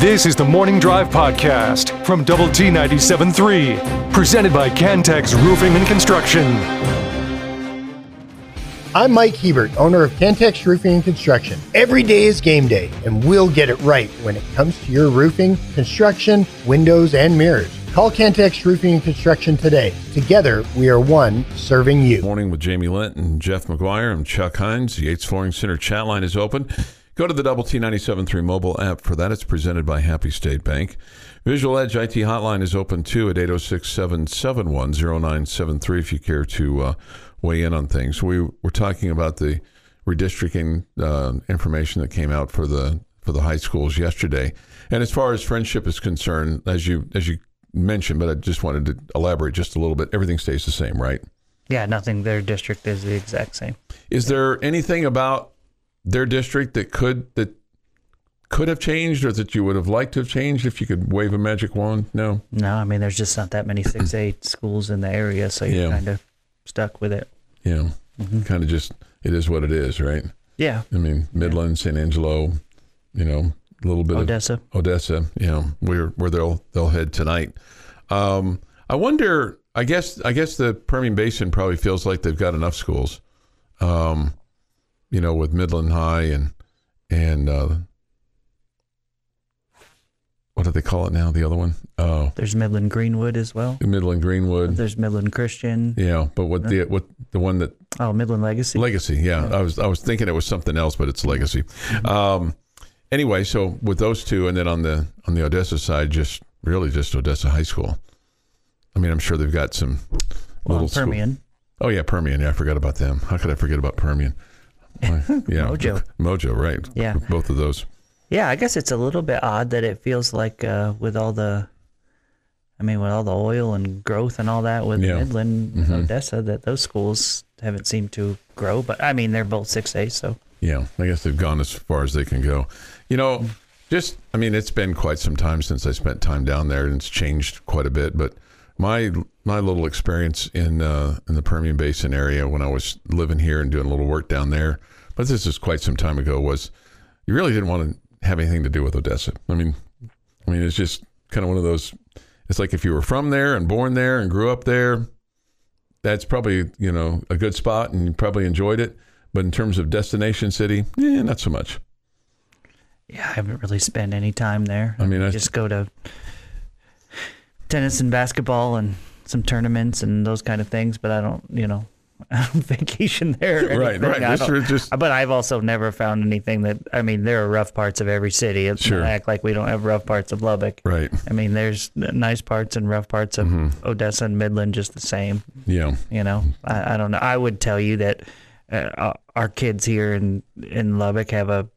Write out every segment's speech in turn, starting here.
This is the Morning Drive Podcast from Double T 97.3, presented by Cantex Roofing and Construction. I'm Mike Hebert, owner of Cantex Roofing and Construction. Every day is game day, and we'll get it right when it comes to your roofing, construction, windows, and mirrors. Call Cantex Roofing and Construction today. Together, we are one serving you. Morning with Jamie Lent and Jeff McGuire. I'm Chuck Heinz. The Yates Flooring Center chat line is open. Go to the Double T 97.3 mobile app for that. It's presented by Happy State Bank. Visual Edge IT hotline is open too at 806 771 0973 if you care to uh, weigh in on things. We were talking about the redistricting uh, information that came out for the for the high schools yesterday. And as far as friendship is concerned, as you as you mentioned, but I just wanted to elaborate just a little bit. Everything stays the same, right? Yeah, nothing. Their district is the exact same. Is there anything about their district that could that could have changed or that you would have liked to have changed if you could wave a magic wand? No. No, I mean there's just not that many six eight schools in the area, so you're Yeah. kind of stuck with it. Yeah. Kind of just it is what it is, right? Yeah, I mean, Midland, San Angelo, you know, a little bit Odessa. of Odessa, you know, where where they'll they'll head tonight. Um, I wonder. I guess I guess the Permian Basin probably feels like they've got enough schools. Um, you know, with Midland High and and uh, what do they call it now? The other one, oh, There's Midland Greenwood as well. Midland Greenwood. There's Midland Christian. Yeah, but what the what the one that Oh, Midland Legacy. Legacy, yeah. I was I was thinking it was something else, but it's Legacy. Mm-hmm. Um, anyway, so with those two, and then on the on the Odessa side, just really just Odessa High School. I mean, I'm sure they've got some well, little school- Permian. Oh yeah, Permian. Yeah, I forgot about them. How could I forget about Permian? Yeah, Mojo. Mojo, right? Yeah. both of those. Yeah, I guess it's a little bit odd that it feels like uh, with all the, I mean, with all the oil and growth and all that with Yeah. Midland, Mhm. Odessa, that those schools haven't seemed to grow. But I mean, they're both six A, so Yeah, I guess they've gone as far as they can go. You know, just I mean, it's been quite some time since I spent time down there, and it's changed quite a bit. But my my little experience in uh, in the Permian Basin area when I was living here and doing a little work down there, but this is quite some time ago, was you really didn't want to have anything to do with Odessa. I mean, I mean, it's just kind of one of those. It's like if you were from there and born there and grew up there, that's probably you know a good spot and you probably enjoyed it. But in terms of destination city, yeah, not so much. yeah, I haven't really spent any time there. I mean, I- just go to tennis and basketball and some tournaments and those kind of things. But I don't, you know, I don't vacation there. Right, anything. right. I This is just- but I've also never found anything that. I mean, there are rough parts of every city. It's Sure. act like we don't have rough parts of Lubbock. Right. I mean, there's nice parts and rough parts of Mm-hmm. Odessa and Midland, just the same. Yeah. You know, I, I don't know. I would tell you that uh, our kids here in in Lubbock have a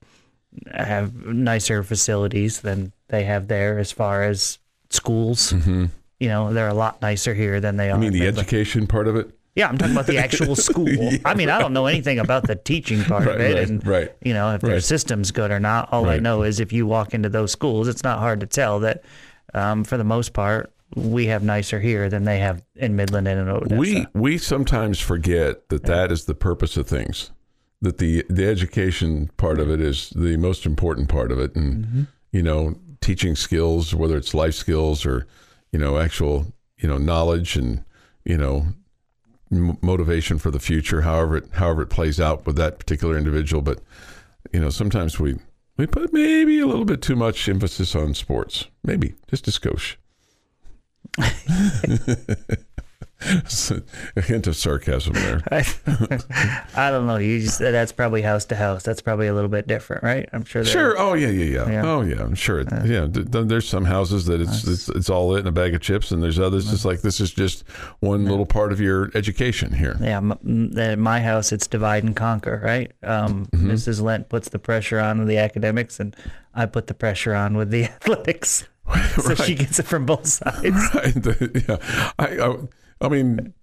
have nicer facilities than they have there as far as schools. Mm-hmm. You know, they're a lot nicer here than they are. I mean, the education part of it. Yeah, I'm talking about the actual school. I mean, I don't know anything about the teaching part Right, of it, right, and right. you know if their system's good or not. All I know is if you walk into those schools, it's not hard to tell that, um, for the most part, we have nicer here than they have in Midland and in Odessa. We we sometimes forget that that is the purpose of things. That the the education part of it is the most important part of it, and Mm-hmm. you know, teaching skills, whether it's life skills or you know actual you know knowledge and you know m- motivation for the future, however it however it plays out with that particular individual. But you know, sometimes we we put maybe a little bit too much emphasis on sports, maybe just a skosh. a hint of sarcasm there. I don't know. You just that's probably house to house. That's probably a little bit different, right? I'm sure. Sure. Oh yeah, yeah, yeah. Yeah. Oh yeah. I'm sure. It, yeah. th- th- there's some houses that it's, it's it's all it in a bag of chips, and there's others just like this is just one little part of your education here. Yeah, at my house, it's divide and conquer, right? Um, Mm-hmm. Mrs. Lent puts the pressure on the academics, and I put the pressure on with the athletics. So she gets it from both sides. Right. Yeah. I, I I mean,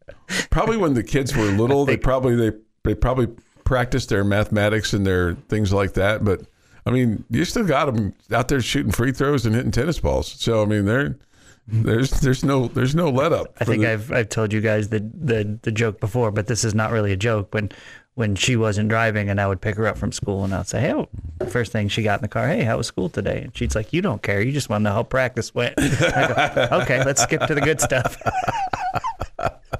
probably when the kids were little, they probably they they probably practiced their mathematics and their things like that. But I mean, you still got them out there shooting free throws and hitting tennis balls. So I mean, they're mm-hmm. there's there's no there's no let up. I think the- I've I've told you guys the, the the joke before, but this is not really a joke. When when she wasn't driving, and I would pick her up from school, and I'd say, "Hey, first thing she got in the car, hey, how was school today?" And she's like, "You don't care. You just want to know how practice went." I go, "Okay, let's skip to the good stuff."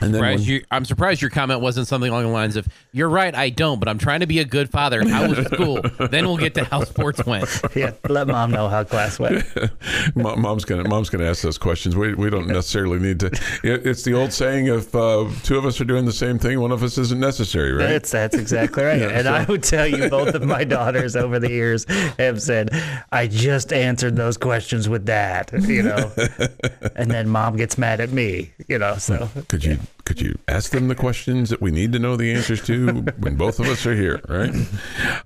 And then Surprised when- you, I'm surprised your comment wasn't something along the lines of, "You're right, I don't, but I'm trying to be a good father. How was school? then we'll get to how sports went." yeah, let mom know how class went. Mo- mom's gonna mom's gonna ask those questions. We we don't necessarily need to. It, it's the old saying: if uh, two of us are doing the same thing, one of us isn't necessary, right? That's that's exactly right. and I would tell you, both of my daughters over the years have said, "I just answered those questions with that," you know, and then mom gets mad at me, you know. So Could you could you ask them the questions that we need to know the answers to when both of us are here, right?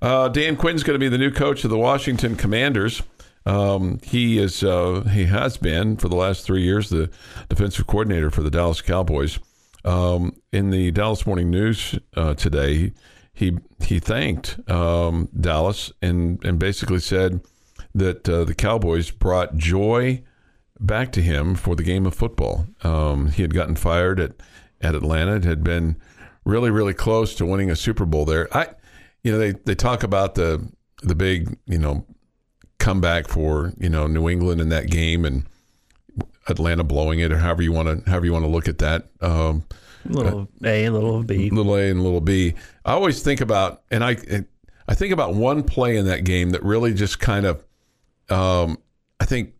Uh, Dan Quinn's going to be the new coach of the Washington Commanders. Um, he is uh, he has been for the last three years the defensive coordinator for the Dallas Cowboys. Um, in the Dallas Morning News uh, today, he he thanked um, Dallas and and basically said that uh, the Cowboys brought joy back to him for the game of football. Um, he had gotten fired at at Atlanta. It had been really really close to winning a Super Bowl there. I, you know, they they talk about the the big you know comeback for you know New England in that game and Atlanta blowing it or however you want to however you want to look at that. Um, little A, and little B. little A and little B. I always think about, and I, I think about one play in that game that really just kind of, um, I think,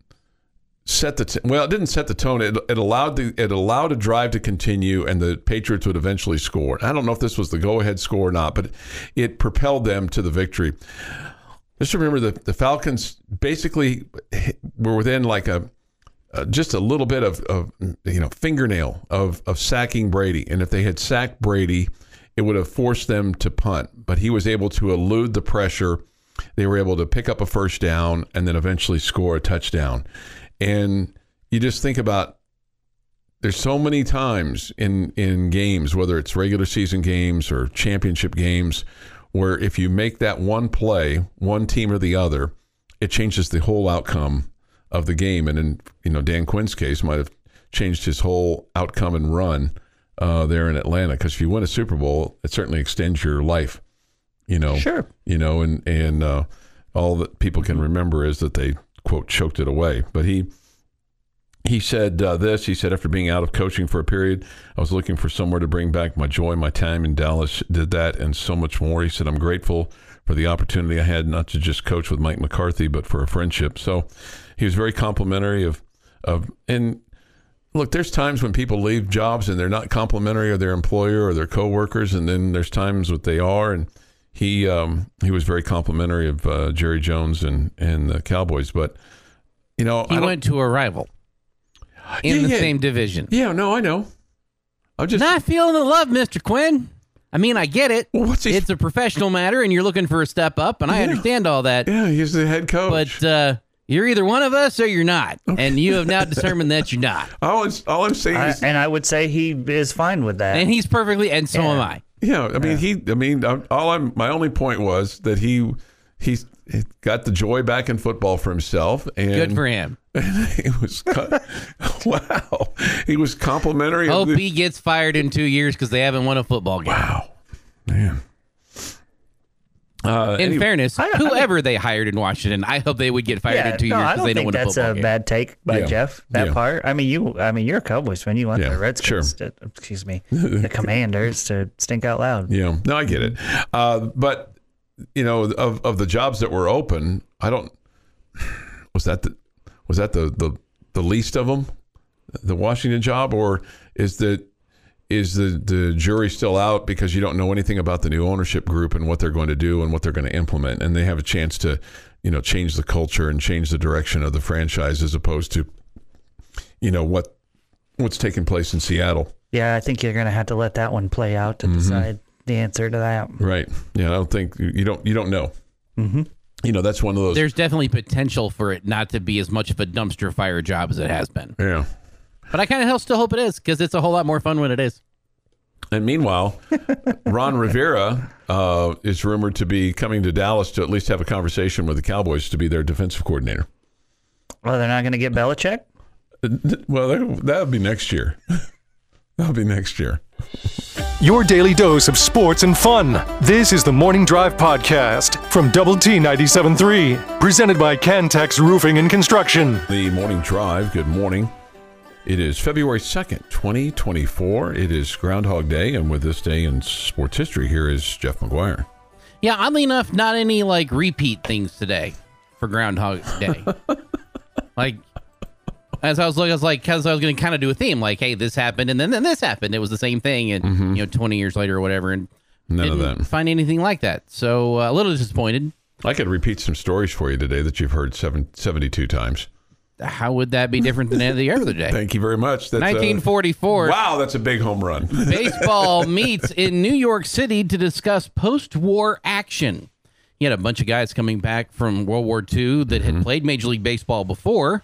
set the t- well. It didn't set the tone. It, it allowed the it allowed a drive to continue, and the Patriots would eventually score. I don't know if this was the go ahead score or not, but it propelled them to the victory. Just remember the the Falcons basically were within like a just a little bit of, of you know fingernail of of sacking Brady, and if they had sacked Brady, it would have forced them to punt. But he was able to elude the pressure. They were able to pick up a first down and then eventually score a touchdown. And you just think about there's so many times in in games, whether it's regular season games or championship games, where if you make that one play, one team or the other, it changes the whole outcome of the game. And in you know Dan Quinn's case, might have changed his whole outcome and run uh, there in Atlanta. Because if you win a Super Bowl, it certainly extends your life. You know, Sure. You know, and and uh, all that people can remember is that they quote choked it away. But he he said uh, this. He said after being out of coaching for a period, I was looking for somewhere to bring back my joy. My time in Dallas did that, and so much more. He said I'm grateful for the opportunity I had not to just coach with Mike McCarthy, but for a friendship. So he was very complimentary of of and look, there's times when people leave jobs and they're not complimentary of their employer or their coworkers, and then there's times what they are. And he um, he was very complimentary of uh, Jerry Jones and and the Cowboys, but you know, He I went to a rival in Yeah, the yeah. same division. Yeah, no, I know. I'm just Not feeling the love, Mister Quinn. I mean, I get it. Well, what's he- it's a professional matter, and you're looking for a step up, and I understand all that. yeah, he's the head coach. But uh, you're either one of us or you're not, and you have now determined that you're not. all, I'm, all I'm saying I, is, and I would say he is fine with that. And he's perfectly, and so am I. yeah, I mean, he, I mean, I'm, all I'm, my only point was that he, he's got the joy back in football for himself, and Good for him. he was, wow, he was complimentary. Hope the- he gets fired in two years because they haven't won a football game. wow, man. Uh, In anyway, fairness, I- I think- whoever they hired in Washington, I hope they would get fired yeah, in two no, years I because don't they don't think win a that's a game. bad take by Yeah. Jeff. That Yeah. part. I mean, you. I mean, you're a Cowboys fan. You want Yeah, the Redskins, to, excuse me, the Commanders to stink out loud. Yeah, no, I get it. Uh, but you know, of of the jobs that were open, I don't. Was that the was that the the, the least of them, the Washington job, or is the is the the jury still out because you don't know anything about the new ownership group and what they're going to do and what they're going to implement, and they have a chance to, you know, change the culture and change the direction of the franchise as opposed to, you know, what what's taking place in Seattle. Yeah, I think you're gonna have to let that one play out Mm-hmm. to decide the answer to that. Right. Yeah, I don't think you don't you don't know. Mm-hmm. You know, that's one of those. There's definitely potential for it not to be as much of a dumpster fire job as it has been. yeah. But I kind of still hope it is because it's a whole lot more fun when it is. And meanwhile, Ron Rivera uh, is rumored to be coming to Dallas to at least have a conversation with the Cowboys to be their defensive coordinator. Well, they're not gonna get Belichick. Well, that- that'll be next year. that'll be next year. your daily dose of sports and fun. This is the Morning Drive Podcast from Double T 97.3, presented by Cantex Roofing and Construction. The morning drive. Good morning. It is February 2nd, 2024. It is Groundhog Day, and with this day in sports history, here is Jeff McGuire. Yeah, oddly enough, not any like repeat things today for Groundhog Day. like as I was looking, I was like, because I was going to kind of do a theme, like, hey, this happened, and then, then this happened. It was the same thing, and you know, twenty years later or whatever, and None of didn't that. find anything like that. So uh, a little disappointed. I could repeat some stories for you today that you've heard seven, 72 times. How would that be different than any other day? Thank you very much. That's, uh, 1944. wow, that's a big home run. baseball meets in New York City to discuss post-war action. You had a bunch of guys coming back from World War II that had played Major League Baseball before.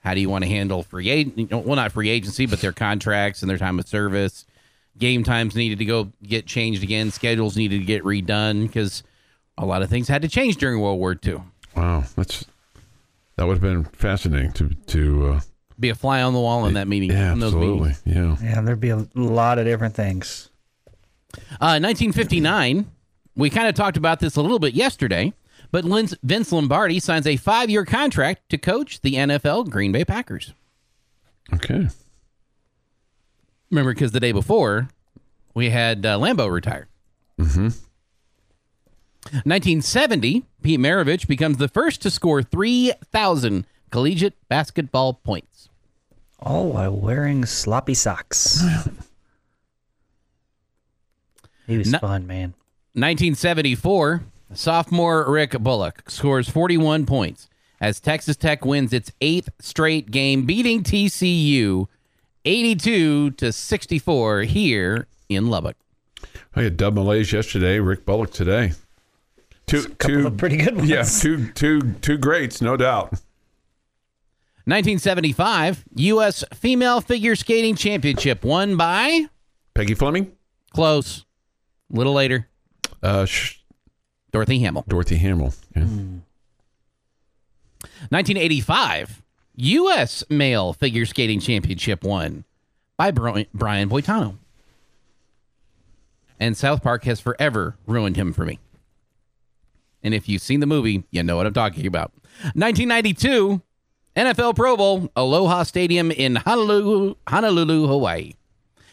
How do you want to handle free agent? Well, not free agency, but their contracts and their time of service. Game times needed to go get changed again. Schedules needed to get redone because a lot of things had to change during World War II. wow, that's that would have been fascinating to to. Uh, Be a fly on the wall in that meeting. yeah, in those absolutely. meetings. Yeah. Yeah, there'd be a lot of different things. Uh, 1959, we kind of talked about this a little bit yesterday, but Lin- Vince Lombardi signs a five year contract to coach the NFL Green Bay Packers. Okay. Remember, because the day before, we had uh, Lambeau retire. Mm-hmm. 1970, Pete Maravich becomes the first to score 3,000 collegiate basketball points. All while wearing sloppy socks. he was No- fun, man. 1974, sophomore Rick Bullock scores 41 points as Texas Tech wins its eighth straight game, beating TCU 82 to 64 here in Lubbock. I had Dub Malaise yesterday, Rick Bullock today. Two, couple of pretty good ones. Yeah, two, two, two greats, no doubt. 1975, U.S. Female Figure Skating Championship won by Peggy Fleming, close. A little later, uh, sh- Dorothy Hamill. Dorothy Hamill. Yeah. 1985, U.S. Male Figure Skating Championship won by Bri- Brian Boitano. And South Park has forever ruined him for me. And if you've seen the movie, you know what I'm talking about. 1992, NFL Pro Bowl, Aloha Stadium in Honolulu, Honolulu, Hawaii.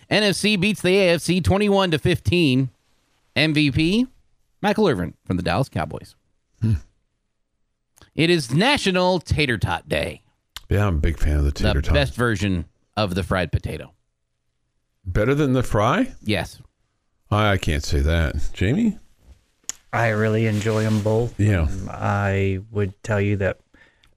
NFC beats the AFC 21 to 15. MVP, Michael Irvin from the Dallas Cowboys. Hmm. It is National Tater Tot Day, yeah, I'm a big fan of the the tater tot. best version of the fried potato. Better than the fry? Yes. I, I can't say that. Jamie? I really enjoy them both. Yeah. I would tell you that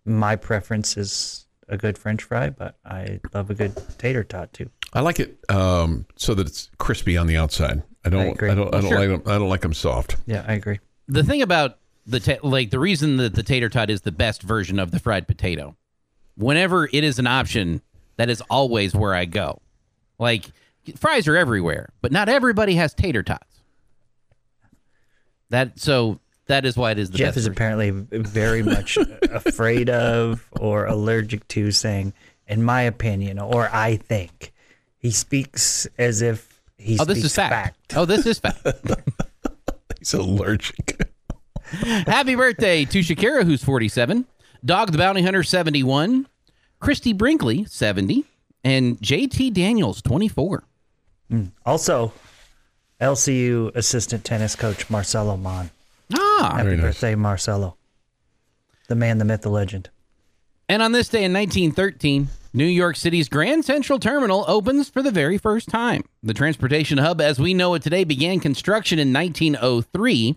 my preference is a good French fry, but I love a good tater tot too. I like it um, so that it's crispy on the outside. I don't. I, agree. don't. I don't Sure. like them. I don't like them soft. Yeah, I agree. The thing about the ta- like the reason that the tater tot is the best version of the fried potato, whenever it is an option, that is always where I go. Like fries are everywhere, but not everybody has tater tots. That so that is why it is the Jeff best. is version. apparently very much afraid of or allergic to saying, in my opinion, or I think. He speaks as if he Oh, this is fact. Oh, this is fact. He's allergic. Happy birthday to Shakira, who's 47, Dog the Bounty Hunter, 71, Christie Brinkley, 70, and JT Daniels, 24. Hmm. Also, LCU assistant tennis coach Marcelo Mon. Ah. Happy Very nice. birthday, Marcelo. The man, the myth, the legend. And on this day in 1913, New York City's Grand Central Terminal opens for the very first time. The transportation hub, as we know it today, began construction in 1903.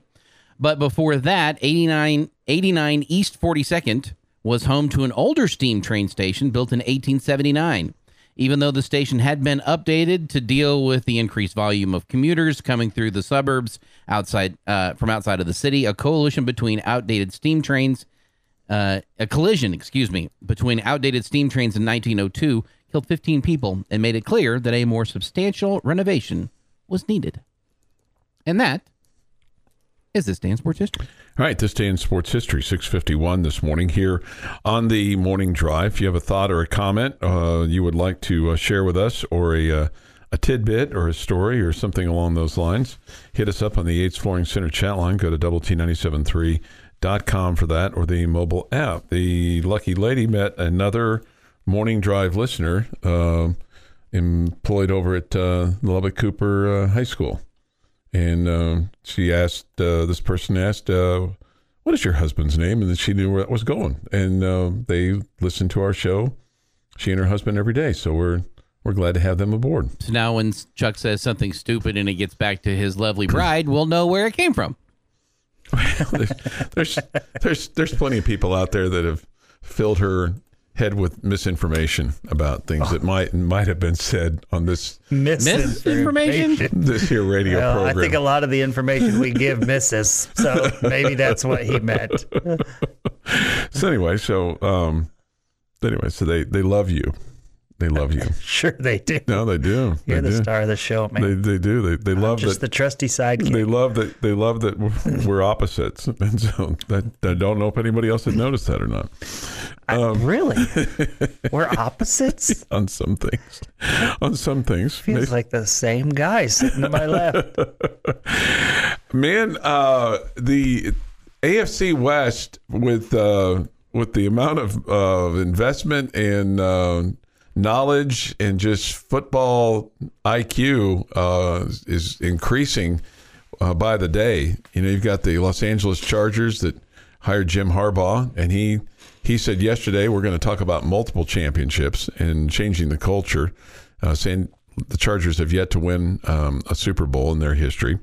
But before that, 89, 89 East 42nd was home to an older steam train station built in 1879. Even though the station had been updated to deal with the increased volume of commuters coming through the suburbs outside uh, from outside of the city, a coalition between outdated steam trains uh, a collision, excuse me, between outdated steam trains in 1902 killed 15 people and made it clear that a more substantial renovation was needed. And that is this in sports history. All right, this day in sports history, 651 this morning here on the morning drive. If you have a thought or a comment uh, you would like to uh, share with us or a, uh, a tidbit or a story or something along those lines, hit us up on the Yates Flooring Center chat line. Go to double T 973.com for that or the mobile app. The lucky lady met another morning drive listener uh, employed over at uh, Lubbock Cooper uh, High School. And uh, she asked, uh, this person asked, uh, what is your husband's name? And then she knew where that was going. And uh, they listened to our show, she and her husband every day. So we're we're glad to have them aboard. So now when Chuck says something stupid and it gets back to his lovely bride, we'll know where it came from. there's, there's there's there's plenty of people out there that have filled her head with misinformation about things that might might have been said on this Misinformation? this here radio Well, I think a lot of the information we give misses, so maybe that's what he meant. so anyway, so um, anyway, so they they love you, they love you. Sure, they do. No, they do. You're they the do. star of the show, man. They they do. They they love Just that. the trusty sidekick. they love that. They love that we're opposites, and so that, I don't know if anybody else had noticed that or not. Um, really? We're opposites? On some things, on some things, Feels like the same guy sitting to my left. Man, uh, the AFC West with uh, with the amount of uh, investment and uh, knowledge and just football IQ uh, is increasing uh, by the day. You know, you've got the Los Angeles Chargers that hired Jim Harbaugh, and he he said yesterday we're going to talk about multiple championships and changing the culture, uh, saying the Chargers have yet to win um, a Super Bowl in their history.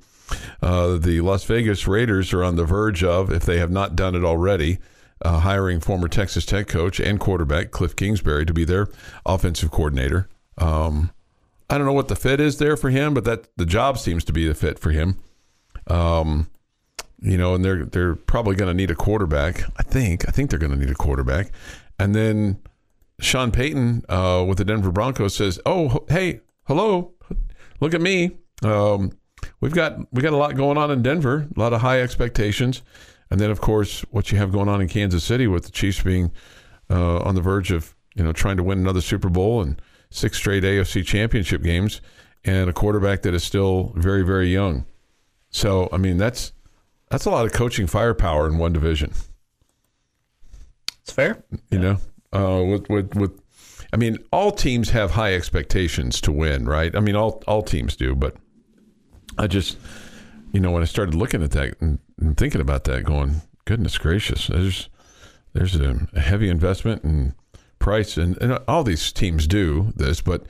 Uh, the Las Vegas Raiders are on the verge of, if they have not done it already, uh, hiring former Texas Tech coach and quarterback Cliff Kingsbury to be their offensive coordinator. Um, I don't know what the fit is there for him, but that the job seems to be the fit for him. Um, you know, and they're they're probably going to need a quarterback. I think I think they're going to need a quarterback, and then Sean Payton uh, with the Denver Broncos says, "Oh, hey, hello, look at me. Um, we've got we got a lot going on in Denver, a lot of high expectations, and then of course what you have going on in Kansas City with the Chiefs being uh, on the verge of you know trying to win another Super Bowl and six straight AFC Championship games, and a quarterback that is still very very young. So I mean that's that's a lot of coaching firepower in one division. It's fair. You know, uh, with with with, I mean, all teams have high expectations to win, right? I mean, all all teams do, but I just, you know, when I started looking at that and, and thinking about that, going, goodness gracious, there's there's a, a heavy investment in price, and, and all these teams do this, but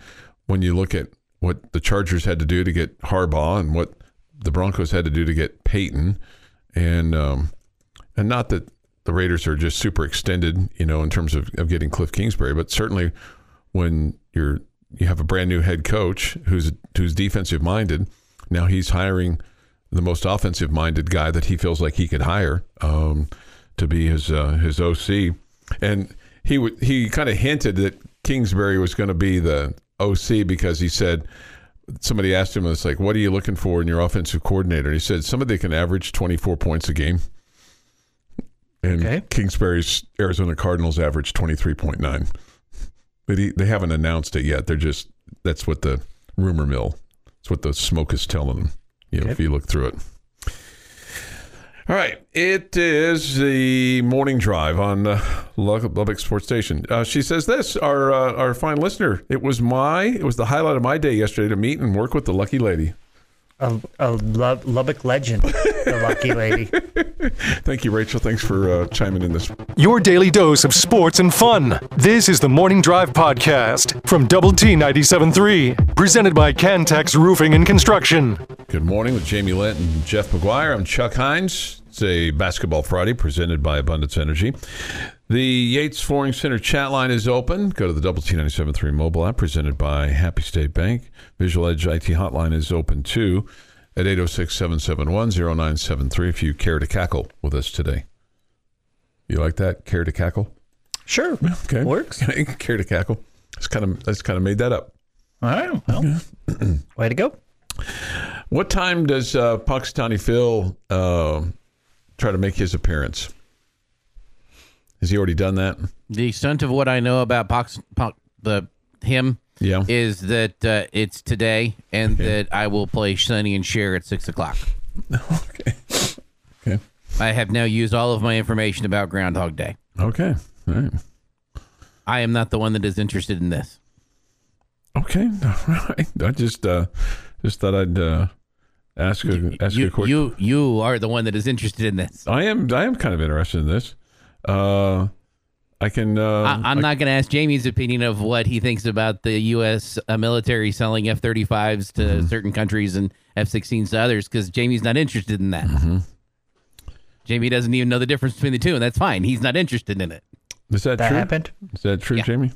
when you look at what the Chargers had to do to get Harbaugh and what the Broncos had to do to get Payton, and um, and not that the Raiders are just super extended, you know, in terms of, of getting Cliff Kingsbury, but certainly when you're you have a brand new head coach who's who's defensive minded, now he's hiring the most offensive minded guy that he feels like he could hire um, to be his uh, his OC, and he w- he kind of hinted that Kingsbury was going to be the OC because he said somebody asked him, "It's like, what are you looking for in your offensive coordinator?" And he said, "Somebody that can average twenty four points a game." And Okay. Kingsbury's Arizona Cardinals average twenty three point nine. But he, they haven't announced it yet. They're just that's what the rumor mill. That's what the smoke is telling them. You know, if you look through it. All right, it is the morning drive on uh, Lubbock Lubbock Sports Station. Uh, she says this, our uh, our fine listener. It was my it was the highlight of my day yesterday to meet and work with the lucky lady. A, a Lub- Lubbock legend, the lucky lady. Thank you, Rachel. Thanks for uh, chiming in this. Your daily dose of sports and fun. This is the Morning Drive Podcast from Double T 97.3, presented by Cantex Roofing and Construction. Good morning with Jamie Lent and Jeff McGuire. I'm Chuck Heinz. It's a Basketball Friday presented by Abundance Energy. The Yates Flooring Center chat line is open. Go to the Double T 97.3 mobile app presented by Happy State Bank. Visual Edge IT hotline is open too at 806 771 0973 if you care to cackle with us today. You like that? Care to cackle? Sure. Okay. Works. care to cackle. That's kind of that's kind of made that up. All right. Well, way to go. What time does uh, Punxsutawney Phil uh, try to make his appearance? Has he already done that? The extent of what I know about Pox, Pox, the him Yeah. is that uh, it's today and that I will play Sonny and Cher at six o'clock. Okay. Okay. I have now used all of my information about Groundhog Day. Okay. All right. I am not the one that is interested in this. Okay. All right. I just uh just thought I'd uh ask a ask you a question. you you are the one that is interested in this. I am I am kind of interested in this. Uh I can uh I, I'm not going to ask Jamie's opinion of what he thinks about the U.S. Uh, military selling F-35s to Mm-hmm. certain countries and F-16s to others because Jamie's not interested in that. Mm-hmm. Jamie doesn't even know the difference between the two, and that's fine. He's not interested in it. Is that, That true? happened. Is that true, Yeah. Jamie?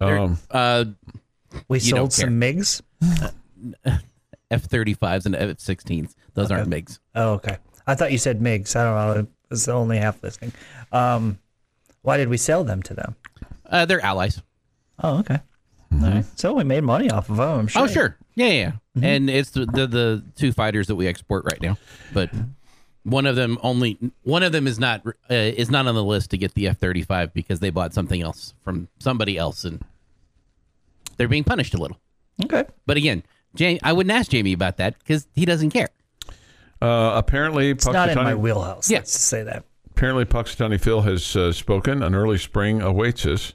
Um Uh, We sold some MiGs. F-35s and F-16s; those aren't MiGs. Oh, okay. I thought you said MiGs. I don't know. It was only half listening. Um, why did we sell them to them? Uh, they're allies. Oh, okay. All right. So we made money off of them. I'm sure. Oh, sure. Yeah, yeah. yeah. And it's the, the the two fighters that we export right now, but one of them only one of them is not uh, is not on the list to get the F thirty five because they bought something else from somebody else, and they're being punished a little. Okay. But again, Jamie, I wouldn't ask Jamie about that because he doesn't care. Uh apparently It's not in my wheelhouse. Yeah. Let's say that. Apparently, Punxsutawney Phil has uh, spoken. An early spring awaits us.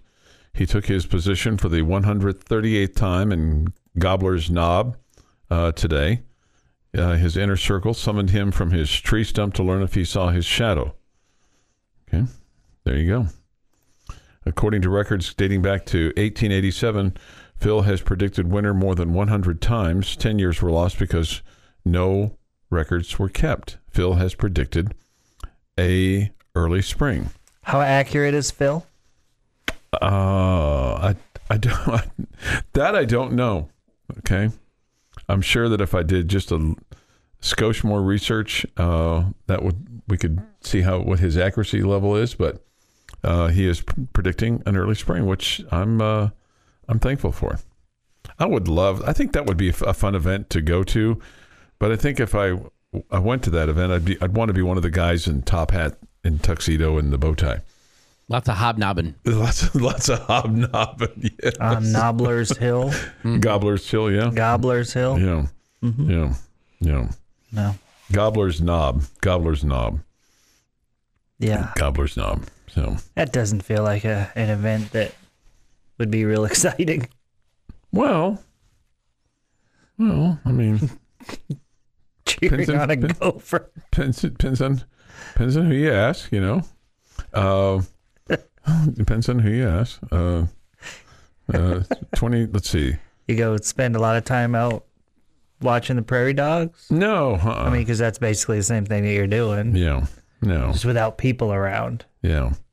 He took his position for the 138th time in Gobbler's Knob uh, today. Uh, his inner circle summoned him from his tree stump to learn if he saw his shadow. Okay, there you go. According to records dating back to 1887, Phil has predicted winter more than 100 times. 10 years were lost because no records were kept. Phil has predicted a early spring. How accurate is Phil? Uh, I I don't that I don't know. Okay, I'm sure that if I did just a skosh more research, uh, that would we could see how what his accuracy level is. But uh, he is p- predicting an early spring, which I'm uh, I'm thankful for. I would love. I think that would be a fun event to go to. But I think if I I went to that event, I'd be I'd want to be one of the guys in top hat and tuxedo and the bow tie. Lots of hobnobbing. Lots of lots of hobnobbing. Yeah. On Nobbler's Hill, hmm. Gobbler's Hill, yeah. Gobbler's Hill. Yeah. Mm-hmm. Yeah. Yeah. No. Gobbler's Knob. Gobbler's Knob. Yeah. Gobbler's Knob. So, That doesn't feel like a, an event that would be real exciting. well, well, I mean, Cheering Pinson- on a Pin- gopher. depends, depends on depends on who you ask, you know. Uh, depends on who you ask. Uh, uh, twenty. Let's see. You go spend a lot of time out watching the prairie dogs. No. Uh, I mean, because that's basically the same thing that you're doing, yeah. No. just without people around. Yeah.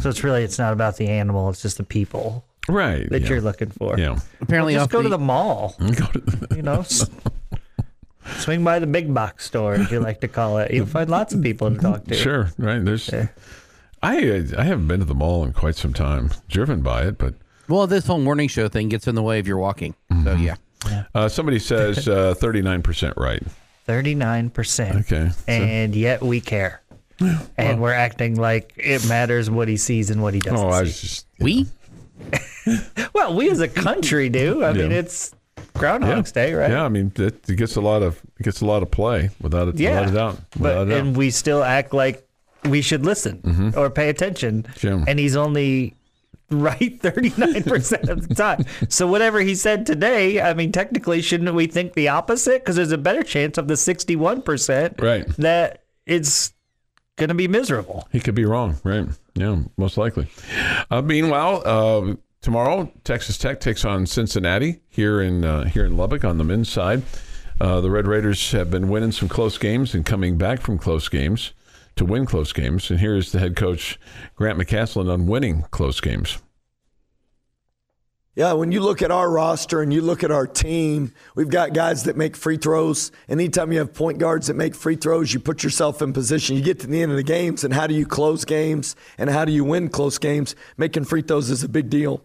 So it's really it's not about the animal; it's just the people Right. that yeah. you're looking for. Yeah. Apparently, Just off go to the- the mall. Go to- You know, s- swing by the big box store, as you like to call it. You'll find lots of people to talk to. Sure, right. There's, Yeah. I uh, I haven't been to the mall in quite some time. Driven by it, but well, this whole morning show thing gets in the way of your walking. So Mm-hmm. yeah, uh, somebody says thirty nine percent right. Thirty-nine percent. Okay, so- and yet we care. and we're acting like it matters what he sees and what he doesn't oh, I see. was just we Well, we as a country do. I mean, it's Groundhog's Day, right? yeah. I mean, it, it gets a lot of it gets a lot of play without it, Yeah. without a doubt. Without But a and we still act like we should listen or pay attention. Mm-hmm. Jim. And he's only right 39% of the time. So whatever he said today, I mean, technically, shouldn't we think the opposite? Because there's a better chance of the 61% Right. that it's going to be miserable. He could be wrong, right? Yeah, most likely. Uh, meanwhile, uh, tomorrow Texas Tech takes on Cincinnati here in uh, here in Lubbock on the men's side. Uh, the Red Raiders have been winning some close games and coming back from close games to win close games. And here's the head coach Grant McCasland on winning close games. Yeah, when you look at our roster and you look at our team, we've got guys that make free throws. Anytime you have point guards that make free throws, you put yourself in position. You get to the end of the games, and how do you close games and how do you win close games? Making free throws is a big deal.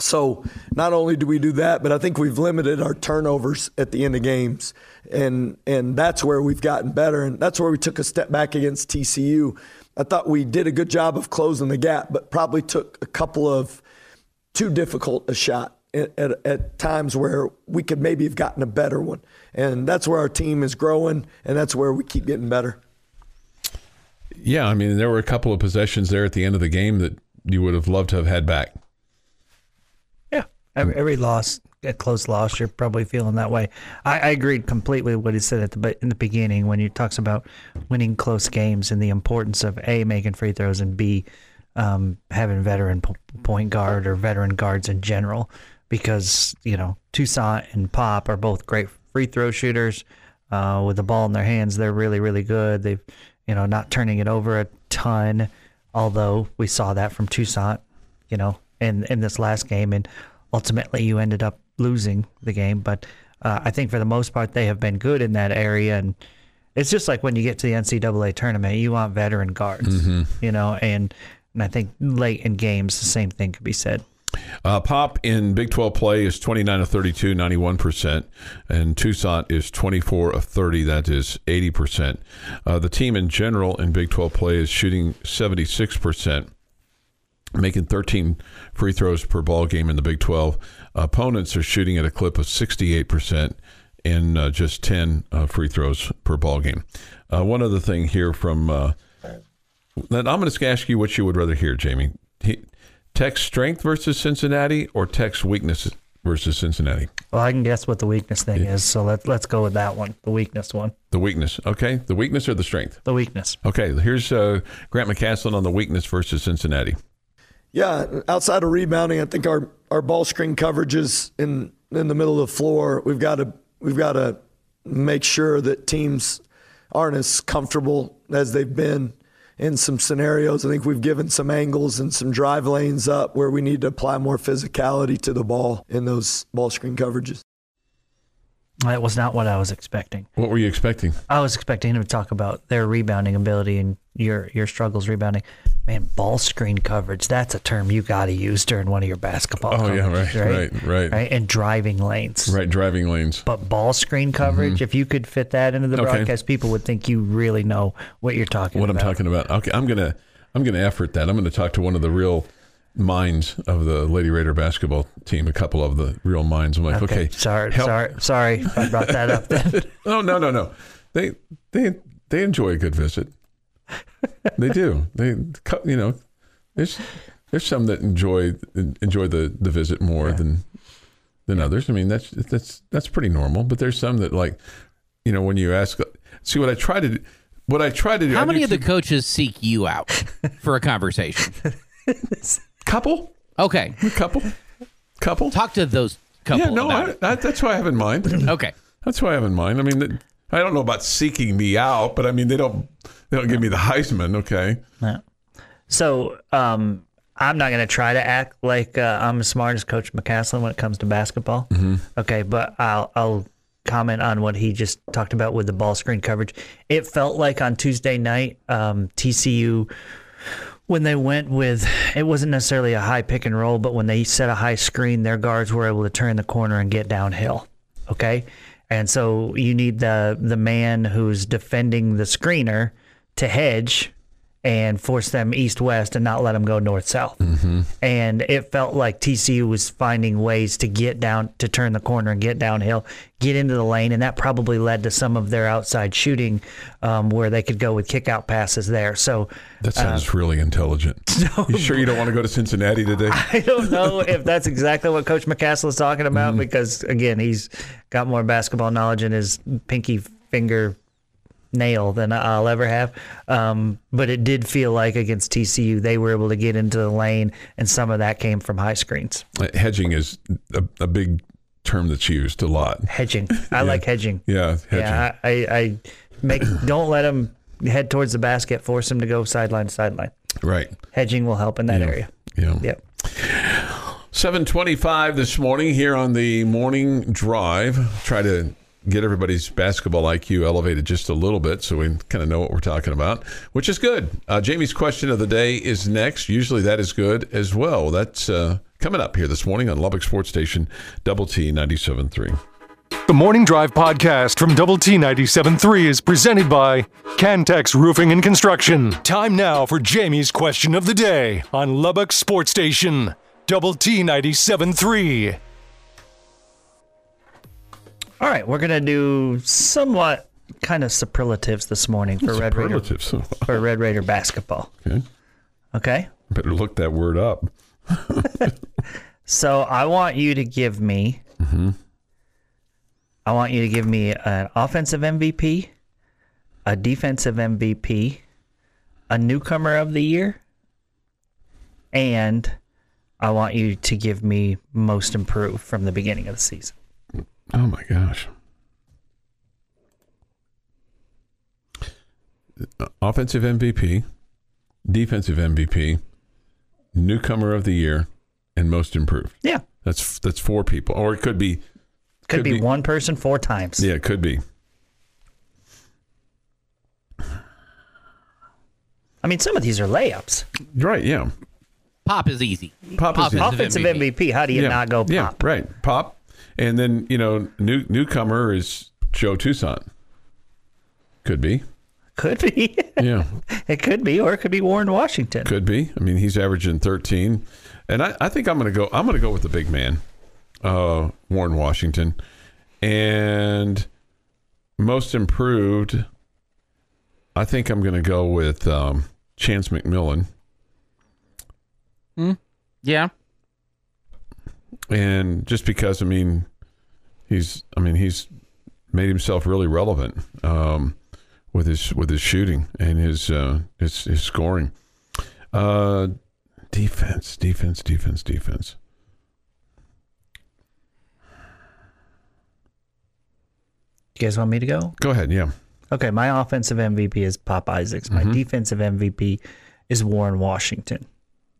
So not only do we do that, but I think we've limited our turnovers at the end of games, and and that's where we've gotten better, and that's where we took a step back against TCU. I thought we did a good job of closing the gap, but probably took a couple of too difficult a shot at, at, at, times where we could maybe have gotten a better one. And that's where our team is growing, and that's where we keep getting better. Yeah, I mean, there were a couple of possessions there at the end of the game that you would have loved to have had back. Every loss, a close loss, you're probably feeling that way. I, I agreed completely with what he said at the in the beginning when he talks about winning close games and the importance of a making free throws and b um, having veteran point guard or veteran guards in general because you know Toussaint and Pop are both great free throw shooters. Uh, with the ball in their hands, they're really really good. They've you know not turning it over a ton, although we saw that from Toussaint, you know, in in this last game, and ultimately you ended up losing the game. But uh, I think for the most part they have been good in that area, and it's just like when you get to the NCAA tournament, you want veteran guards, mm-hmm. you know, and and I think late in games the same thing could be said. Uh, Pop in Big 12 play is 29 of 32, 91%. And Toussaint is 24 of 30, that is 80%. Uh, the team in general in Big 12 play is shooting 76%, making 13 free throws per ball game in the Big 12. Opponents are shooting at a clip of 68% in uh, just 10 uh, free throws per ball game. Uh, one other thing here from. Uh, I'm going to ask you what you would rather hear, Jamie. He, Tech's strength versus Cincinnati or Tech's weakness versus Cincinnati? Well, I can guess what the weakness thing is, so let, let's go with that one, the weakness one. The weakness, okay. The weakness or the strength? The weakness. Okay, here's uh, Grant McCasland on the weakness versus Cincinnati. Yeah, outside of rebounding, I think our, our ball screen coverages in in the middle of the floor, we've got to we've got to make sure that teams aren't as comfortable as they've been in some scenarios. I think we've given some angles and some drive lanes up where we need to apply more physicality to the ball in those ball screen coverages. That was not what I was expecting. What were you expecting? I was expecting him to talk about their rebounding ability and your your struggles rebounding. Man, ball screen coverage, that's a term you got to use during one of your basketball Oh, yeah, right, right, right, right. right. And driving lanes. Right, driving lanes. But ball screen coverage, Mm-hmm. if you could fit that into the Okay. broadcast, people would think you really know what you're talking What I'm talking about. Okay, I'm gonna I'm gonna effort that. I'm gonna talk to one of the real minds of the Lady Raider basketball team. A couple of the real minds. I'm like, okay, Sorry, help- sorry, sorry. I brought that up then. Oh no, no, no. They they they enjoy a good visit. They do. They you know, there's there's some that enjoy enjoy the the visit more than than others. I mean, that's that's that's pretty normal. But there's some that like, you know, when you ask, see what I try to do. What I try to do. How I many do of the coaches seek you out for a conversation? couple Okay, couple couple? talk to those couple. yeah, no, about I, it. that, that's what I have in mind. Okay. That's what I have in mind. I mean, that- I don't know about seeking me out, but I mean, they don't they don't give me the Heisman. Okay. Yeah. So um, I'm not going to try to act like uh, I'm as smart as Coach McCasland when it comes to basketball. Okay, but I'll I'll comment on what he just talked about with the ball screen coverage. It felt like on Tuesday night, um, TCU when they went with it wasn't necessarily a high pick and roll, but when they set a high screen, their guards were able to turn the corner and get downhill. Okay. And so you need the the man who's defending the screener to hedge and force them east west and not let them go north south. Mm-hmm. And it felt like TCU was finding ways to get down to turn the corner and get downhill, get into the lane, and that probably led to some of their outside shooting um, where they could go with kick out passes there. So That uh, sounds really intelligent. you sure you don't want to go to Cincinnati today? I don't know if that's exactly what Coach McCasland is talking about mm-hmm. because again, he's got more basketball knowledge in his pinky finger nail than I'll ever have. Um, but it did feel like against TCU, they were able to get into the lane, and some of that came from high screens. Uh, Hedging is a, a big term that's used a lot. Hedging. I like hedging. Yeah, hedging. Yeah, I, I, I make don't let them head towards the basket. Force them to go sideline to sideline. Right. Hedging will help in that area. Yeah. Yep. 725 this morning here on the morning drive. Try to get everybody's basketball IQ elevated just a little bit so we kind of know what we're talking about, which is good. Uh, Jamie's question of the day is next. Usually that is good as well. That's uh, coming up here this morning on Lubbock Sports Station, Double T 97.3. The Morning Drive podcast from Double T 97.3 is presented by Cantex Roofing and Construction. Time now for Jamie's question of the day on Lubbock Sports Station. Double T 97.3. All right, we're gonna do somewhat kind of superlatives this morning for Red Raider Superlatives. for Red Raider basketball. Okay. Okay, Better look that word up. so I want you to give me. Mm-hmm. I want you to give me an offensive MVP, a defensive MVP, a newcomer of the year, and I want you to give me most improved from the beginning of the season. Oh my gosh. Uh, offensive MVP, defensive MVP, newcomer of the year, and most improved. Yeah, That's that's four people, or it could be. could, Could be, be- one person four times. Yeah, it could be. I mean, some of these are layups. Right. Yeah. Pop is easy. Pop is easy. Offensive MVP. How do you yeah. not go pop? Yeah. Right. Pop, and then you know, new newcomer is Joe Toussaint. Could be. Could be. Yeah. it could be, or it could be Warren Washington. Could be. I mean, he's averaging 13. And I, I think I'm going to go I'm going to go with the big man, uh, Warren Washington. And most improved, I think I'm going to go with um, Chance McMillan. Yeah. And just because I mean, he's I mean, he's made himself really relevant um, with his with his shooting and his uh, his, his scoring. Uh, defense, defense, defense, defense. You guys want me to go? Go ahead. Yeah. Okay, my offensive MVP is Pop Isaacs. My defensive MVP is Warren Washington.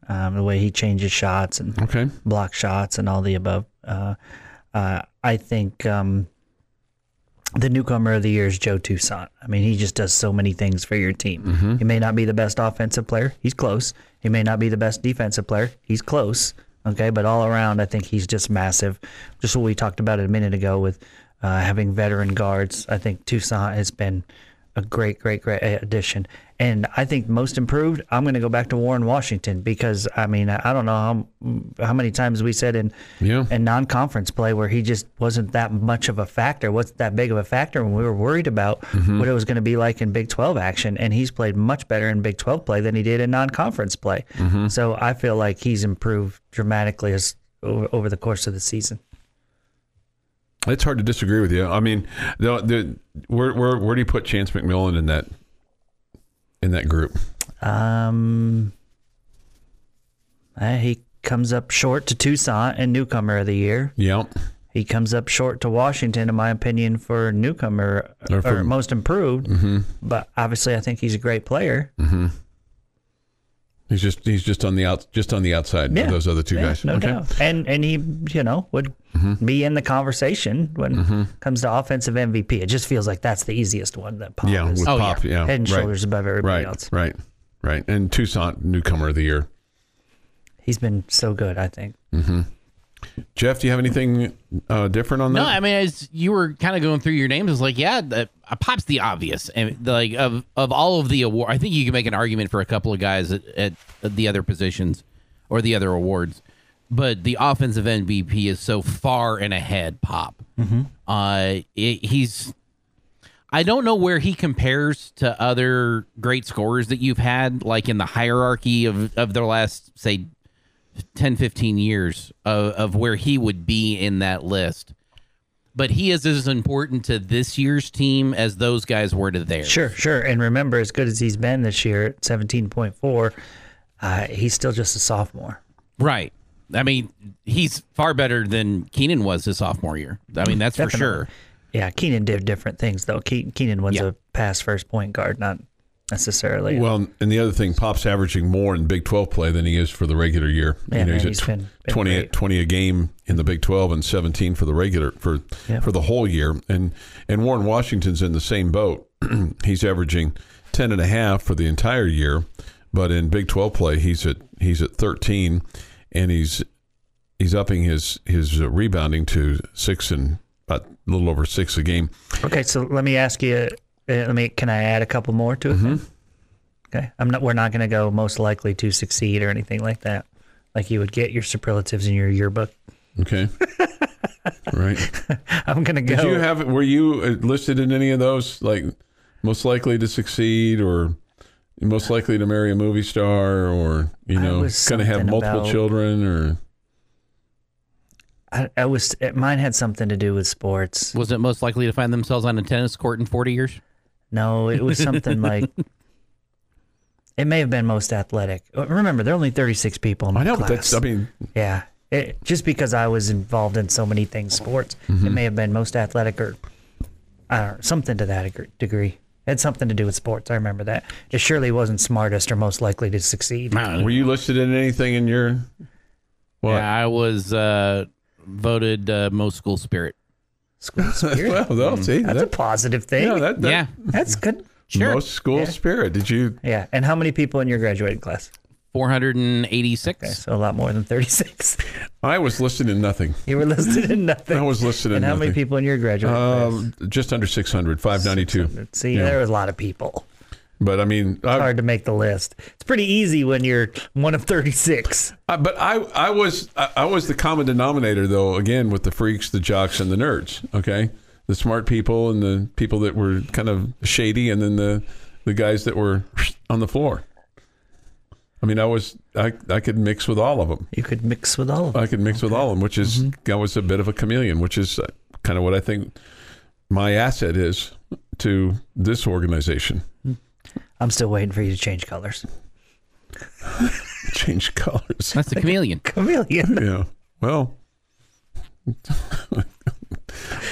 Um, the way he changes shots and Okay. block shots and all the above. Uh, uh, I think um, the newcomer of the year is Joe Toussaint. I mean, he just does so many things for your team. He may not be the best offensive player. He's close. He may not be the best defensive player. He's close. Okay, but all around, I think he's just massive. Just what we talked about a minute ago with uh, having veteran guards. I think Toussaint has been a great, great, great addition. And I think most improved, I'm going to go back to Warren Washington because I mean I don't know how how many times we said in Yeah. in non-conference play where he just wasn't that much of a factor, wasn't that big of a factor, and we were worried about mm-hmm. what it was going to be like in Big 12 action. And he's played much better in Big 12 play than he did in non-conference play. Mm-hmm. So I feel like he's improved dramatically as over, over the course of the season. It's hard to disagree with you. I mean, the, the where where where do you put Chance McMillan in that in that group? Um, uh, he comes up short to Toussaint and newcomer of the year. Yeah. He comes up short to Washington, in my opinion, for newcomer Or or, for- most improved. But obviously, I think he's a great player. He's just he's just on the out just on the outside Yeah. of those other two Yeah, guys. no okay. doubt. And and he, you know, would mm-hmm. be in the conversation when it comes to offensive MVP. It just feels like that's the easiest one that Pop Yeah, is with Oh, Pop. Yeah. head and right. shoulders above everybody Right. else. Right. Right. And Toussaint, newcomer of the year. He's been so good, I think. Mm-hmm. Jeff, do you have anything uh, different on that? No, I mean, as you were kind of going through your names, it's like, yeah, the, uh, Pop's the obvious, and like of of all of the award, I think you can make an argument for a couple of guys at, at, the other positions or the other awards, but the offensive MVP is so far and ahead. Pop, uh, it, he's. I don't know where he compares to other great scorers that you've had, like in the hierarchy of, of their last, say, 10, 15 years of, of where he would be in that list. But he is as important to this year's team as those guys were to theirs. Sure, sure. And remember, as good as he's been this year at 17.4, uh, he's still just a sophomore. Right. I mean, he's far better than Keenan was his sophomore year. I mean, that's for sure. Yeah, Keenan did different things, though. Keenan was Yeah. a pass first point guard, not necessarily. Well, and the other thing, Pop's averaging more in Big 12 play than he is for the regular year. Yeah, man, he's he's at been- been 20, great. 20 a game in the Big 12 and 17 for the regular for Yeah. for the whole year. And and Warren Washington's in the same boat. he's averaging 10 and a half for the entire year, but in Big 12 play he's at he's at 13 and he's he's upping his his uh, rebounding to 6 and about a little over 6 a game. Okay, so let me ask you. Let me. Can I add a couple more to it? then? Okay, I'm not. We're not going to go most likely to succeed or anything like that. like you would get your superlatives in your yearbook. Okay. right. I'm gonna go. Did you have? Were you uh, listed in any of those? Like most likely to succeed, or most likely to marry a movie star, or you know, was going to have multiple about- children, or I, I was. It, mine had something to do with sports. Was it most likely to find themselves on a tennis court in 40 years? No, it was something like. It may have been most athletic. Uh, Remember, there are only 36 people in my I know, but that's. I mean, Yeah. It, just because I was involved in so many things, sports, Mm-hmm. it may have been most athletic or I don't know, something to that degree. It had something to do with sports. I remember that. It surely wasn't smartest or most likely to succeed. were you listed in anything in your? What? Yeah, I was uh, voted uh, most school spirit. School spirit. Well, they'll see. That's a positive thing. yeah, that, that yeah, That's good. sure. most school spirit. Did you? Yeah. And how many people in your graduating class? 486. Okay, so a lot more than 36. I was listed in nothing. You were listed in nothing. I was listed in nothing. and how nothing. many people in your graduating class? Um, just under 600, 592. class? See, yeah. there was a lot of people. But I mean, I, Hard to make the list. It's pretty easy when you're one of 36. I, but I, I was, I, I was the common denominator, though. Again, with the freaks, the jocks, and the nerds. Okay, the smart people and the people that were kind of shady, and then the, the guys that were on the floor. I mean, I was, I, I could mix with all of them. You could mix with all of them. I could mix with all of them, which is, Mm-hmm. I was a bit of a chameleon, which is uh, kind of what I think my asset is to this organization. I'm still waiting for you to change colors. Change colors. That's the chameleon. Chameleon. Yeah. Well,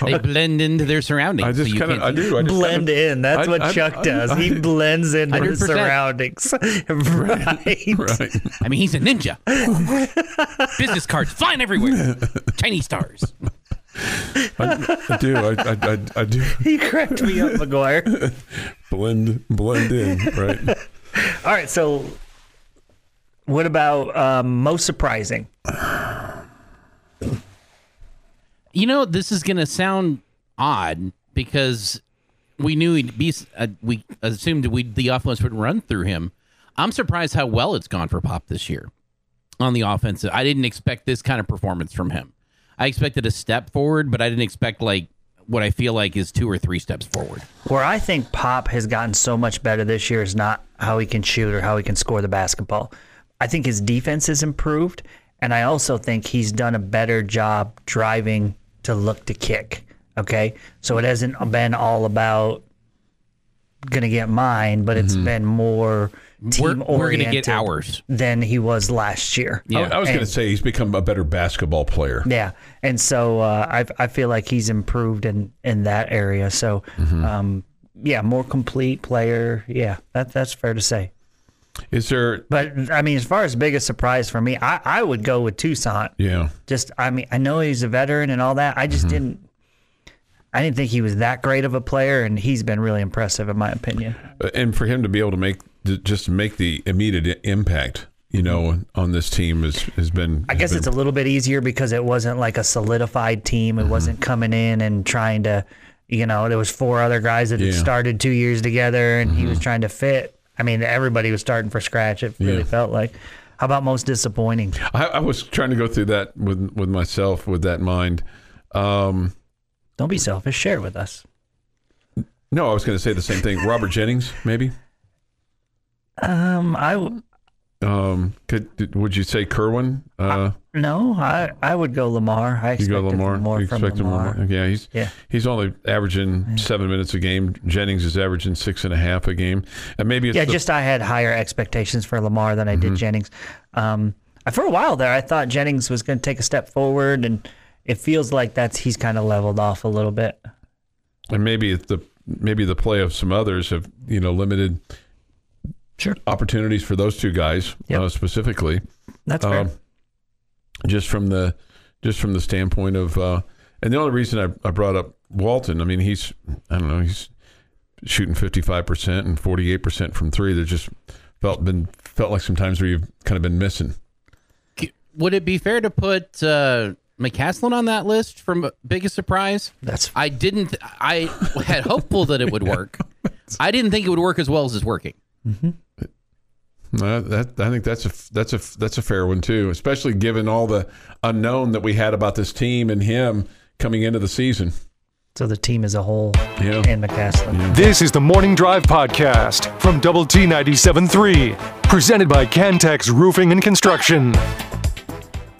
They blend into their surroundings. I just you kind of, can't I do. I just Blend kinda- in. That's I- what I- Chuck I- does. he I- blends into his 100%. surroundings. right. Right. I mean, he's a ninja. Business cards flying everywhere. Chinese stars. I, I do. I, I, I, I do He cracked me up, McGuire. blend blend in. Right. All right. So, what about um, most surprising? You know, this is going to sound odd because we knew he'd be. Uh, we assumed we the offense would run through him. I'm surprised how well it's gone for Pop this year on the offensive. I didn't expect this kind of performance from him. I expected a step forward, but I didn't expect like what I feel like is two or three steps forward. Where I think Pop has gotten so much better this year is not how he can shoot or how he can score the basketball. I think his defense has improved, and I also think he's done a better job driving to look to kick. Okay, so it hasn't been all about gonna get mine, but it's mm-hmm. been more team we're going to oriented get ours. than he was last year. I, I was going to say he's become a better basketball player. Yeah, and so uh, I I feel like he's improved in in that area. So, Mm-hmm. um, yeah, more complete player. Yeah, that that's fair to say. Is there? But I mean, as far as biggest surprise for me, I I would go with Toussaint. Yeah. Just I mean, I know he's a veteran and all that. I just didn't. I didn't think he was that great of a player, and he's been really impressive in my opinion. And for him to be able to make to just make the immediate impact, you know, on this team has has been. I guess it's a little bit easier because it wasn't like a solidified team. It Mm-hmm. wasn't coming in and trying to, you know, there was four other guys that had Yeah. Mm-hmm. started two years together, and he was trying to fit. I mean, everybody was starting from scratch. It really Yeah. felt like. How about most disappointing? I, I was trying to go through that with with myself with that mind. Um, Don't be selfish. Share with us. no, I was going to say the same thing. Robert Jennings, maybe. Um, I w- Um, could would you say Kerwin? Uh, no, I I would go Lamar. I you go Lamar. more you from expect Lamar. Lamar? Yeah, he's Yeah. he's only averaging seven minutes a game. Jennings is averaging six and a half a game, and maybe it's Yeah, the- just I had higher expectations for Lamar than I Mm-hmm. did Jennings. Um, for a while there, I thought Jennings was going to take a step forward, and it feels like that's he's kind of leveled off a little bit. and maybe the maybe the play of some others have you know limited Sure, opportunities for those two guys Yep. uh, specifically. that's fair. Um, just from the just from the standpoint of uh, and the only reason I, I brought up Walton, I mean he's I don't know he's shooting fifty five percent and forty eight percent from three. That just felt been felt like sometimes where you've kind of been missing. Would it be fair to put uh, McCasland on that list from biggest surprise? that's I didn't. I had hopeful that it would work. I didn't think it would work as well as it's working. Uh, that I think that's a that's a that's a fair one too, especially given all the unknown that we had about this team and him coming into the season. So the team as a whole Yeah. and McCasland. This is the Morning Drive Podcast from Double T 97.3, presented by Cantex Roofing and Construction.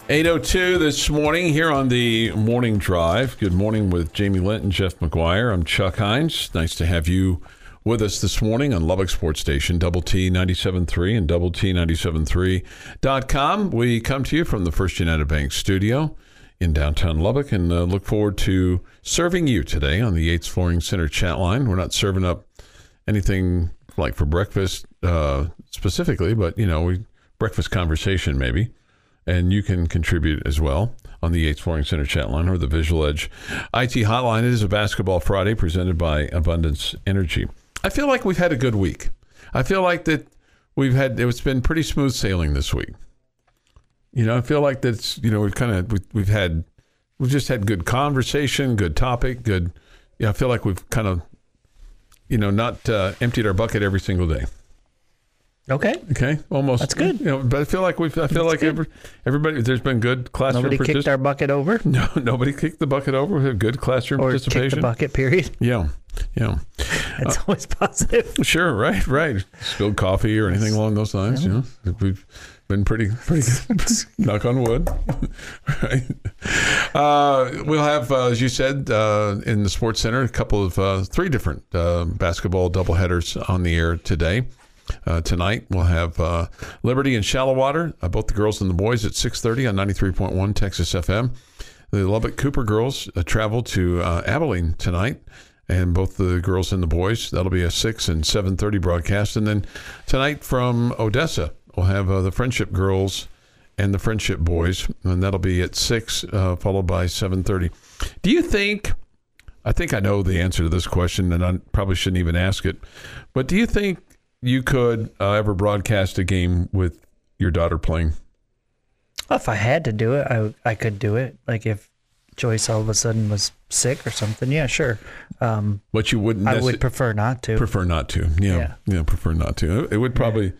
802 this morning here on the morning drive. Good morning with Jamie Lent and Jeff McGuire. I'm Chuck Heinz. Nice to have you with us this morning on Lubbock Sports Station, Double T 97.3 and Double T 97.3.com. We come to you from the First United Bank studio in downtown Lubbock and uh, look forward to serving you today on the Yates Flooring Center chat line. We're not serving up anything like for breakfast uh, specifically, but you know, we breakfast conversation maybe, and you can contribute as well on the Yates Flooring Center chat line or the Visual Edge IT hotline. It is a basketball Friday presented by Abundance Energy. I feel like we've had a good week. I feel like that we've had it's been pretty smooth sailing this week. You know, I feel like that's you know we've kind of we've, we've had we've just had good conversation, good topic, good. Yeah, I feel like we've kind of you know not uh, emptied our bucket every single day. Okay. Okay, almost. That's good. You know, but I feel like we've. I feel like every, everybody. There's been good classroom Nobody kicked our bucket over No, nobody kicked the bucket over. We had good classroom or kicked the participation. bucket, period. Yeah, yeah. It's always positive. Sure, right, right. Spilled coffee or anything along those lines. You know, we've been pretty, pretty good. Knock on wood. right. Uh, we'll have, uh, as you said, uh, in the Sports Center, a couple of uh, three different uh, basketball doubleheaders on the air today. Uh, tonight we'll have uh, Liberty and Shallow Water, uh, both the girls and the boys at 6:30 on 93.1 Texas FM. The Lubbock Cooper girls uh, travel to uh, Abilene tonight, and both the girls and the boys. That'll be a six and 7:30 broadcast, and then tonight from Odessa we'll have uh, the Friendship girls and the Friendship boys, and that'll be at six, uh, followed by 7:30. Do you think? I think I know the answer to this question, and I probably shouldn't even ask it. But do you think you could uh, ever broadcast a game with your daughter playing? If I had to do it, I I could do it. Like if Joyce all of a sudden was sick or something, yeah, sure. Um, But you wouldn't. I would prefer not to. prefer not to. Yeah, yeah, Yeah. prefer not to. It would probably.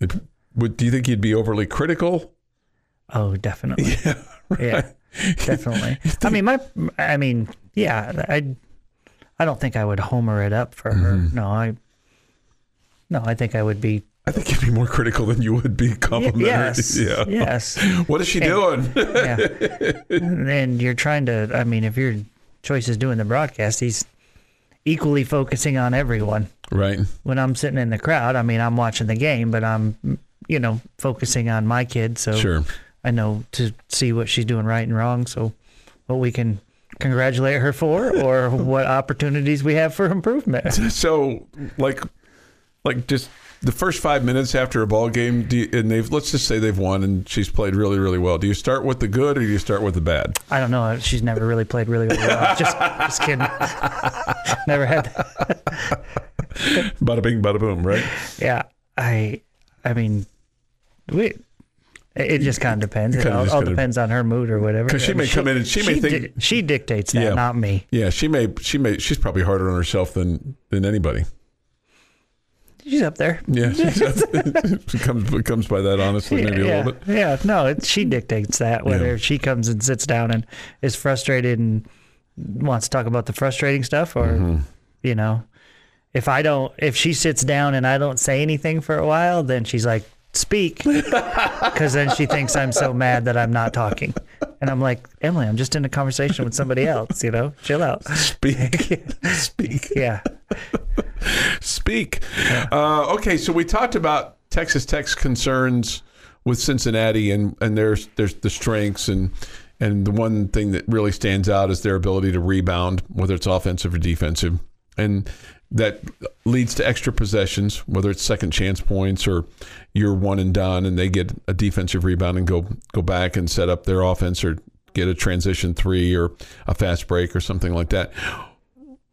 It, would do you think you'd be overly critical? oh, definitely. Yeah, definitely. I mean, my, I mean, yeah, I, I don't think I would homer it up for her. Mm-hmm. No, I, no, I think I would be. I think you'd be more critical than you would be complimentary. Yes, Yeah. yes. What is she doing? yeah. and you're trying to. I mean, if your choice is doing the broadcast, he's equally focusing on everyone. right. When I'm sitting in the crowd, I mean, I'm watching the game, but I'm, you know, focusing on my kid. So Sure. I know to see what she's doing right and wrong. So what we can congratulate her for, or what opportunities we have for improvement. So, like, like just the first five minutes after a ball game, do you, and they've let's just say they've won and she's played really, really well. Do you start with the good or do you start with the bad? I don't know. She's never really played really, really well. Just, just kidding. never had. That. bada bing, bada boom, right? Yeah, I, I mean, we. It just kind of depends. It all, all depends on her mood or whatever. 'Cause she may come in and she may think- di- she dictates that, Yeah. not me. Yeah, she may, she may, she's probably harder on herself than than anybody. She's up there. Yeah, it comes it comes by that honestly, maybe yeah, a little bit. Yeah, no, it, she dictates that. Whether Yeah. she comes and sits down and is frustrated and wants to talk about the frustrating stuff, or Mm-hmm. you know, if I don't, if she sits down and I don't say anything for a while, then she's like, "Speak," because then she thinks I'm so mad that I'm not talking, and I'm like, Emily, I'm just in a conversation with somebody else. You know, chill out. Speak, speak, Yeah, speak. Uh, okay, so we talked about Texas Tech's concerns with Cincinnati and and there's there's the strengths and and the one thing that really stands out is their ability to rebound, whether it's offensive or defensive, and that leads to extra possessions, whether it's second chance points or you're one and done, and they get a defensive rebound and go go back and set up their offense or get a transition three or a fast break or something like that.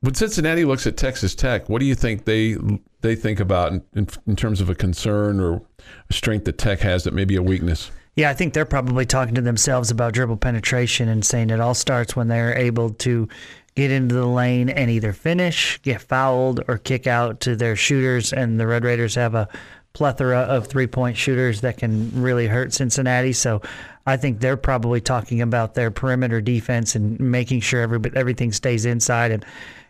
When Cincinnati looks at Texas Tech, what do you think they they think about in, in, in terms of a concern or a strength that Tech has that may be a weakness? Yeah, I think they're probably talking to themselves about dribble penetration and saying it all starts when they're able to get into the lane and either finish, get fouled, or kick out to their shooters. And the Red Raiders have a plethora of three point shooters that can really hurt Cincinnati. So I think they're probably talking about their perimeter defense and making sure every, everything stays inside. And,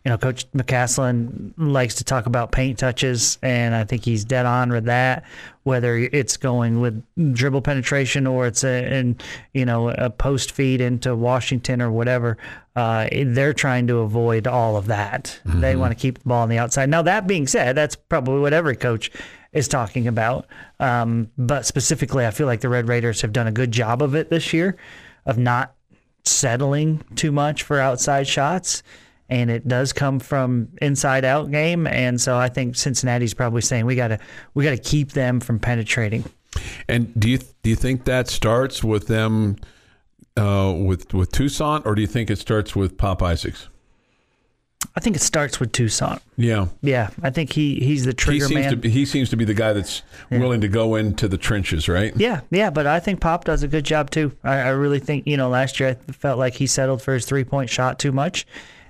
you know, Coach McCasland likes to talk about paint touches, and I think he's dead on with that. Whether it's going with dribble penetration or it's a, in, you know, a post feed into Washington or whatever, uh, they're trying to avoid all of that. Mm-hmm. They want to keep the ball on the outside. Now, that being said, that's probably what every coach is talking about. Um, but specifically, I feel like the Red Raiders have done a good job of it this year, of not settling too much for outside shots. And it does come from inside out game, and so I think Cincinnati's probably saying we gotta we gotta keep them from penetrating. And do you do you think that starts with them uh, with with Toussaint, or do you think it starts with Pop Isaacs? I think it starts with Toussaint. Yeah, yeah. I think he he's the trigger he seems man. To be, he seems to be the guy that's yeah. willing to go into the trenches, right? Yeah, yeah. But I think Pop does a good job too. I, I really think you know last year I felt like he settled for his three point shot too much,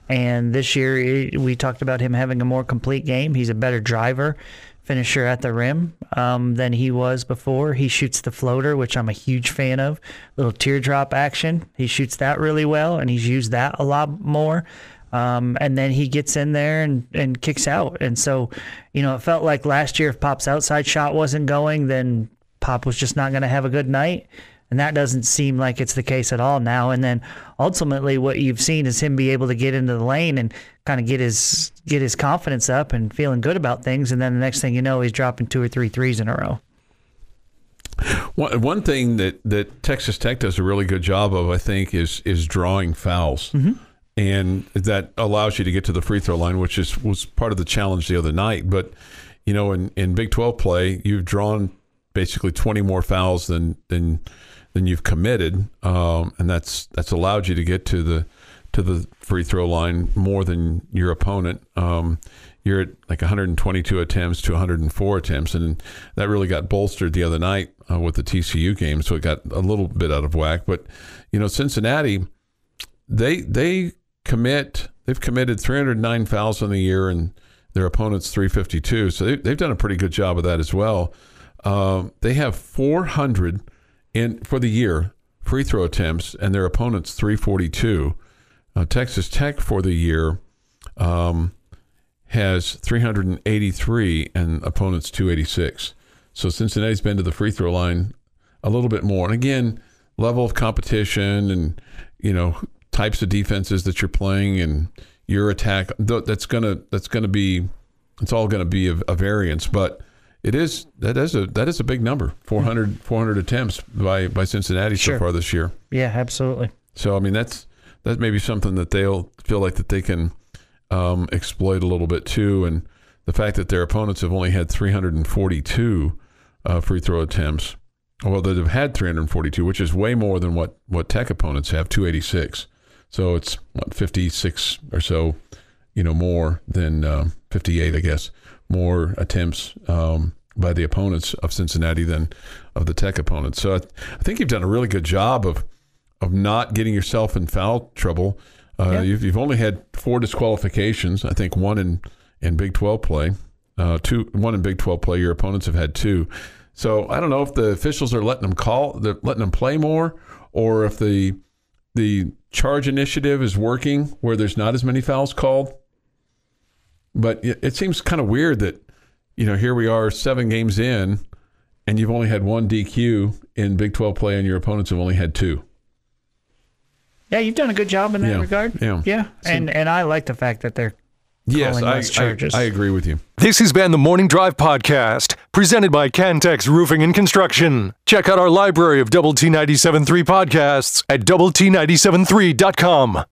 and this year we talked about him having a more complete game. He's a better driver finisher at the rim um, than he was before. He shoots the floater, which I'm a huge fan of. Little teardrop action. He shoots that really well, and he's used that a lot more. Um, and then he gets in there and, and kicks out. And so, you know, it felt like last year if Pop's outside shot wasn't going, then Pop was just not going to have a good night. And that doesn't seem like it's the case at all now. And then ultimately, what you've seen is him be able to get into the lane and kind of get his get his confidence up and feeling good about things. And then the next thing you know, he's dropping two or three threes in a row. One, one thing that, that Texas Tech does a really good job of, I think, is is drawing fouls. Mm-hmm and that allows you to get to the free throw line, which is was part of the challenge the other night. But you know, in, in Big Twelve play, you've drawn basically twenty more fouls than than than you've committed, um, and that's that's allowed you to get to the to the free throw line more than your opponent. Um, you're at like 122 attempts to 104 attempts, and that really got bolstered the other night uh, with the TCU game, so it got a little bit out of whack. But you know, Cincinnati, they they commit. They've committed 309 fouls in the year, and their opponents 352. So they, they've done a pretty good job of that as well. Uh, they have 400 in for the year free throw attempts, and their opponents 342. Uh, Texas Tech for the year um, has 383 and opponents 286. So Cincinnati's been to the free throw line a little bit more. And again, level of competition and you know types of defenses that you're playing and your attack that's gonna that's gonna be it's all gonna be a, a variance but it is that is a that is a big number. 400 400 attempts by by Cincinnati sure. so far this year. Yeah absolutely. So I mean that's that may be something that they'll feel like that they can um, exploit a little bit too. And the fact that their opponents have only had 342 uh, free throw attempts well that have had 342 which is way more than what what tech opponents have 286 so it's what 56 or so, you know, more than uh, 58, I guess, more attempts um, by the opponents of Cincinnati than of the Tech opponents. So I, I, think you've done a really good job of of not getting yourself in foul trouble. Uh, yeah. you've, you've only had four disqualifications. I think one in in Big 12 play, uh, two one in Big 12 play. Your opponents have had two. So I don't know if the officials are letting them call, they're letting them play more, or if the the charge initiative is working where there's not as many fouls called. But it, seems kind of weird that, you know, here we are seven games in and you've only had one DQ in Big 12 play and your opponents have only had two. Yeah, you've done a good job in that yeah. regard. Yeah. Yeah. And and I like the fact that they're Yes, I, I, I, agree with you. This has been the Morning Drive Podcast, presented by Cantex Roofing and Construction. Check out our library of Double T 97.3 podcasts at Double T 97.3.com.